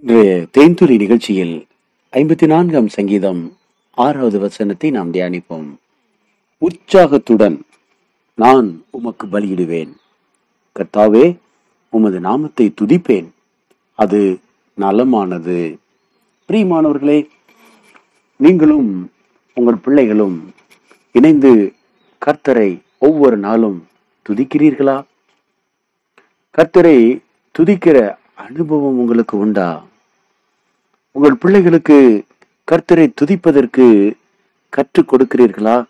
இன்றைய தேன்துளி நிகழ்ச்சியில் ஐம்பத்தி நான்காம் சங்கீதம் ஆறாவது வசனத்தை நாம் தியானிப்போம். உற்சாகத்துடன் நான் உமக்கு பலியிடுவேன். கர்த்தாவே உமது நாமத்தை துதிப்பேன். அது நலமானது. பிரியமானவர்களே நீங்களும் உங்கள் பிள்ளைகளும் இணைந்து கர்த்தரை ஒவ்வொரு நாளும் துதிக்கிறீர்களா? கர்த்தரை துதிக்கிற அனுபவம் உங்களுக்கு உண்டா? உங்கள் பிள்ளைகளுக்கு கர்த்தரை துதிப்பதற்கு கற்றுக் கொடுக்கிறீர்களா?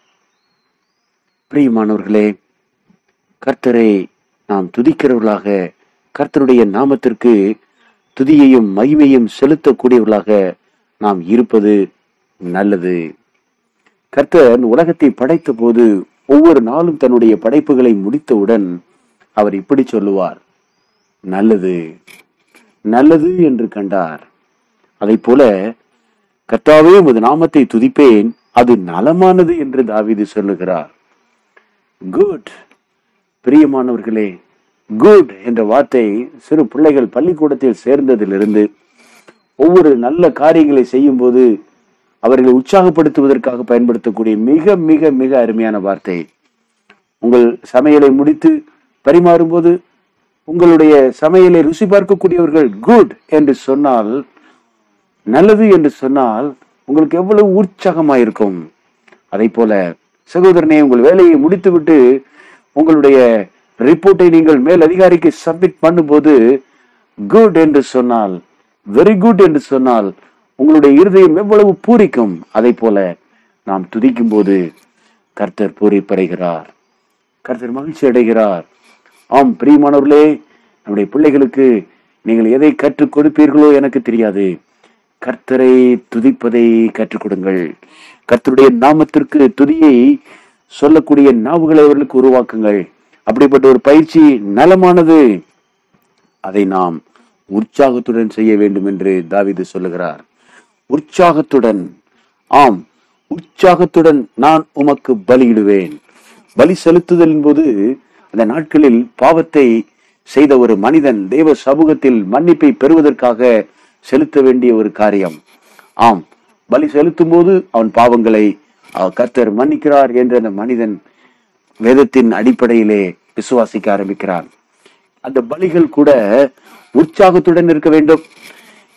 பிரியமானவர்களே கர்த்தரை நாம் துதிக்கிறவர்களாக கர்த்தருடைய நாமத்திற்கு துதியையும் மகிமையும் செலுத்தக்கூடியவர்களாக நாம் இருப்பது நல்லது. கர்த்தர் உலகத்தை படைத்த போது ஒவ்வொரு நாளும் தன்னுடைய படைப்புகளை முடித்தவுடன் அவர் இப்படி சொல்லுவார். நல்லது. நல்லது என்று கண்டார். அதை போல கர்த்தாவே உமது நாமத்தை துதிப்பேன். அது நலமானது என்று தாவீது சொல்லுகிறார். குட். பிரியமானவர்களே குட் என்ற வார்த்தை சிறு பிள்ளைகள் பள்ளிக்கூடத்தில் சேர்ந்ததிலிருந்து ஒவ்வொரு நல்ல காரியங்களை செய்யும் போது அவர்களை உற்சாகப்படுத்துவதற்காக பயன்படுத்தக்கூடிய மிக மிக மிக அருமையான வார்த்தை. உங்கள் சமையலை முடித்து பரிமாறும்போது உங்களுடைய சமையலை ருசி பார்க்கக்கூடியவர்கள் குட் என்று சொன்னால் நல்லது என்று சொன்னால் உங்களுக்கு எவ்வளவு உற்சாகமாயிருக்கும் அதை போல சகோதரனே உங்கள் வேலையை முடித்துவிட்டு உங்களுடைய ரிப்போர்ட்டை நீங்கள் மேல் அதிகாரிக்கு சப்மிட் பண்ணும்போது குட் என்று சொன்னால் வெரி குட் என்று சொன்னால் உங்களுடைய இருதயம் எவ்வளவு பூரிக்கும். அதை போல நாம் துதிக்கும் போது கர்த்தர் பூரிப்படைகிறார். கர்த்தர் மகிழ்ச்சி அடைகிறார் ஆம் பிரியமானவர்களே நம்முடைய பிள்ளைகளுக்கு நீங்கள் எதை கற்றுக் கொடுப்பீர்களோ எனக்கு தெரியாது. கர்த்தரை துதிப்பதை கற்றுக் கொடுங்கள். கர்த்தருடைய நாமத்திற்கு துதியை சொல்லக்கூடிய நாவுகளை அவர்களுக்கு உருவாக்குங்கள். அப்படிப்பட்ட ஒரு பயிற்சி நலமானது. அதை நாம் உற்சாகத்துடன் செய்ய வேண்டும் என்று தாவிது சொல்லுகிறார். உற்சாகத்துடன். ஆம் உற்சாகத்துடன் நான் உமக்கு பலியிடுவேன். பலி செலுத்துதலின் போது அந்த நாட்களில் பாவத்தை செய்த ஒரு மனிதன் தேவ சமூகத்தில் மன்னிப்பை பெறுவதற்காக செலுத்த வேண்டிய ஒரு காரியம். ஆம் பலி செலுத்தும் போது அவன் பாவங்களை கர்த்தர் மன்னிக்கிறார் என்று அந்த மனிதன் வேதத்தின் அடிப்படையிலே விசுவாசிக்க ஆரம்பிக்கிறான். அந்த பலிகள் கூட உற்சாகத்துடன் இருக்க வேண்டும்.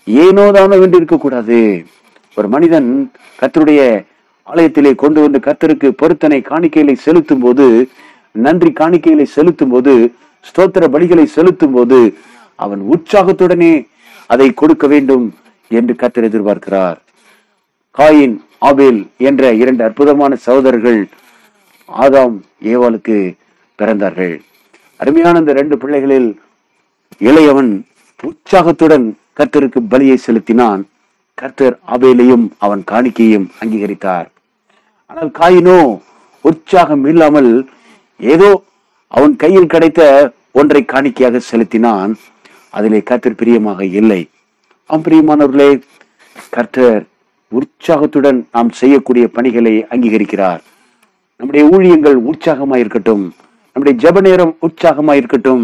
ஏனோதானோ என்று இருக்கக்கூடாது ஒரு மனிதன் கர்த்தருடைய ஆலயத்திலே கொண்டு வந்து கர்த்தருக்கு பொருத்தனை காணிக்கைகளை செலுத்தும் போது நன்றி காணிக்கைகளை செலுத்தும் போது ஸ்தோத்திர பலிகளை செலுத்தும் போது அவன் உற்சாகத்துடனே அதை கொடுக்க வேண்டும் என்று கத்தர் எதிர்பார்க்கிறார். காயின் ஆபேல் என்ற இரண்டு அற்புதமான சகோதரர்கள் ஆதாம் ஏவாளுக்கு பிறந்தார்கள். அருமையான இந்த ரெண்டு பிள்ளைகளில் இளையவன் உற்சாகத்துடன் கர்த்தருக்கு பலியை செலுத்தினான். கர்த்தர் ஆபேலையும் அவன் காணிக்கையும் அங்கீகரித்தார். ஆனால் காயினோ உற்சாகம் இல்லாமல் ஏதோ அவன் கையில் கிடைத்த ஒன்றை காணிக்கையாக செலுத்தினான். அதிலே கர்த்தர் பிரியமாக இல்லை. அவன் பிரியமானவர்களே கர்த்தர் உற்சாகத்துடன் நாம் செய்யக்கூடிய பணிகளை அங்கீகரிக்கிறார். நம்முடைய ஊழியங்கள் உற்சாகமா இருக்கட்டும் நம்முடைய ஜெப நேரம் உற்சாகமா இருக்கட்டும்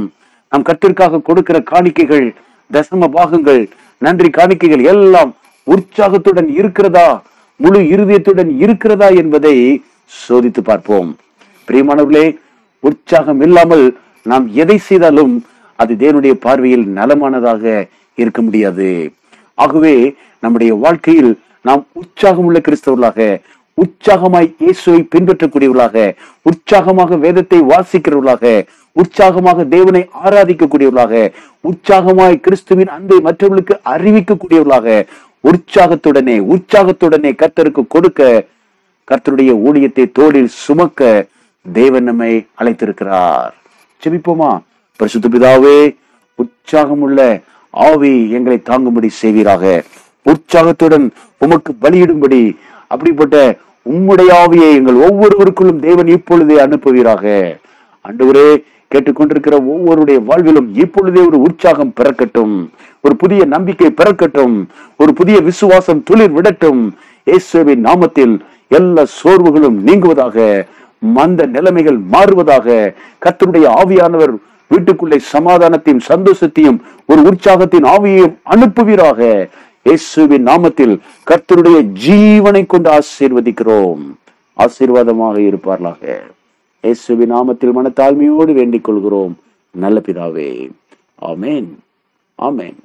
நாம் கர்த்தருக்காக கொடுக்கிற காணிக்கைகள் தசம பாகங்கள் நன்றி காணிக்கைகள் எல்லாம் உற்சாகத்துடன் இருக்கிறதா? முழு இருதயத்துடன் இருக்கிறதா என்பதை சோதித்து பார்ப்போம். பிரியமானவர்களே உற்சாகம் இல்லாமல் நாம் எதை செய்தாலும் அது தேவனுடைய பார்வையில் நலமானதாக இருக்க முடியாது. ஆகவே நம்முடைய வாழ்க்கையில் நாம் உற்சாகம் உள்ள கிறிஸ்தவர்களாக உற்சாகமாய் இயேசுவை பின்பற்றக்கூடியவர்களாக உற்சாகமாக வேதத்தை வாசிக்கிறவர்களாக உற்சாகமாக தேவனை ஆராதிக்கக்கூடியவர்களாக உற்சாகமாய் கிறிஸ்துவின் அன்பை மற்றவர்களுக்கு அறிவிக்கக்கூடியவர்களாக உற்சாகத்துடனே உற்சாகத்துடனே கர்த்தருக்கு கொடுக்க கர்த்தருடைய ஊழியத்தை தோளில் சுமக்க தேவன் நம்மை அழைத்திருக்கிறார். செபிப்போமா பரிசுத்த பிதாவே உற்சாகமுள்ள ஆவி எங்களை தாங்கும்படி செய்வீராக. உற்சாகத்துடன் உமக்கு பலியிடும்படி அப்படிப்பட்ட உம்முடைய ஆவியை எங்கள் ஒவ்வொருவருக்குள்ளும் தேவன் இப்பொழுதே அனுப்புவீராக. அன்றுவரே கேட்டுக்கொண்டிருக்கிற ஒவ்வொருடைய வாழ்விலும் இப்பொழுதே ஒரு உற்சாகம் பிறக்கட்டும். ஒரு புதிய நம்பிக்கை பிறக்கட்டும். ஒரு புதிய விசுவாசம் துளிர் விடட்டும். இயேசுவின் நாமத்தில் எல்லா சோர்வுகளும் நீங்குவதாக மந்த நிலைமைகள் மாறுவதாக கர்த்தருடைய ஆவியானவர் வீட்டுக்குள்ளே சமாதானத்தையும் சந்தோஷத்தையும் ஒரு உற்சாகத்தின் ஆவியையும் அனுப்புவீராக. இயேசுவின் நாமத்தில் கர்த்தருடைய ஜீவனை கொண்டு ஆசீர்வதிக்கிறோம். ஆசீர்வாதமாக இருப்பார்களாக. இயேசுவின் நாமத்தில் மனத்தாழ்மையோடு வேண்டிக் கொள்கிறோம். நல்ல பிதாவே. ஆமேன். ஆமேன்.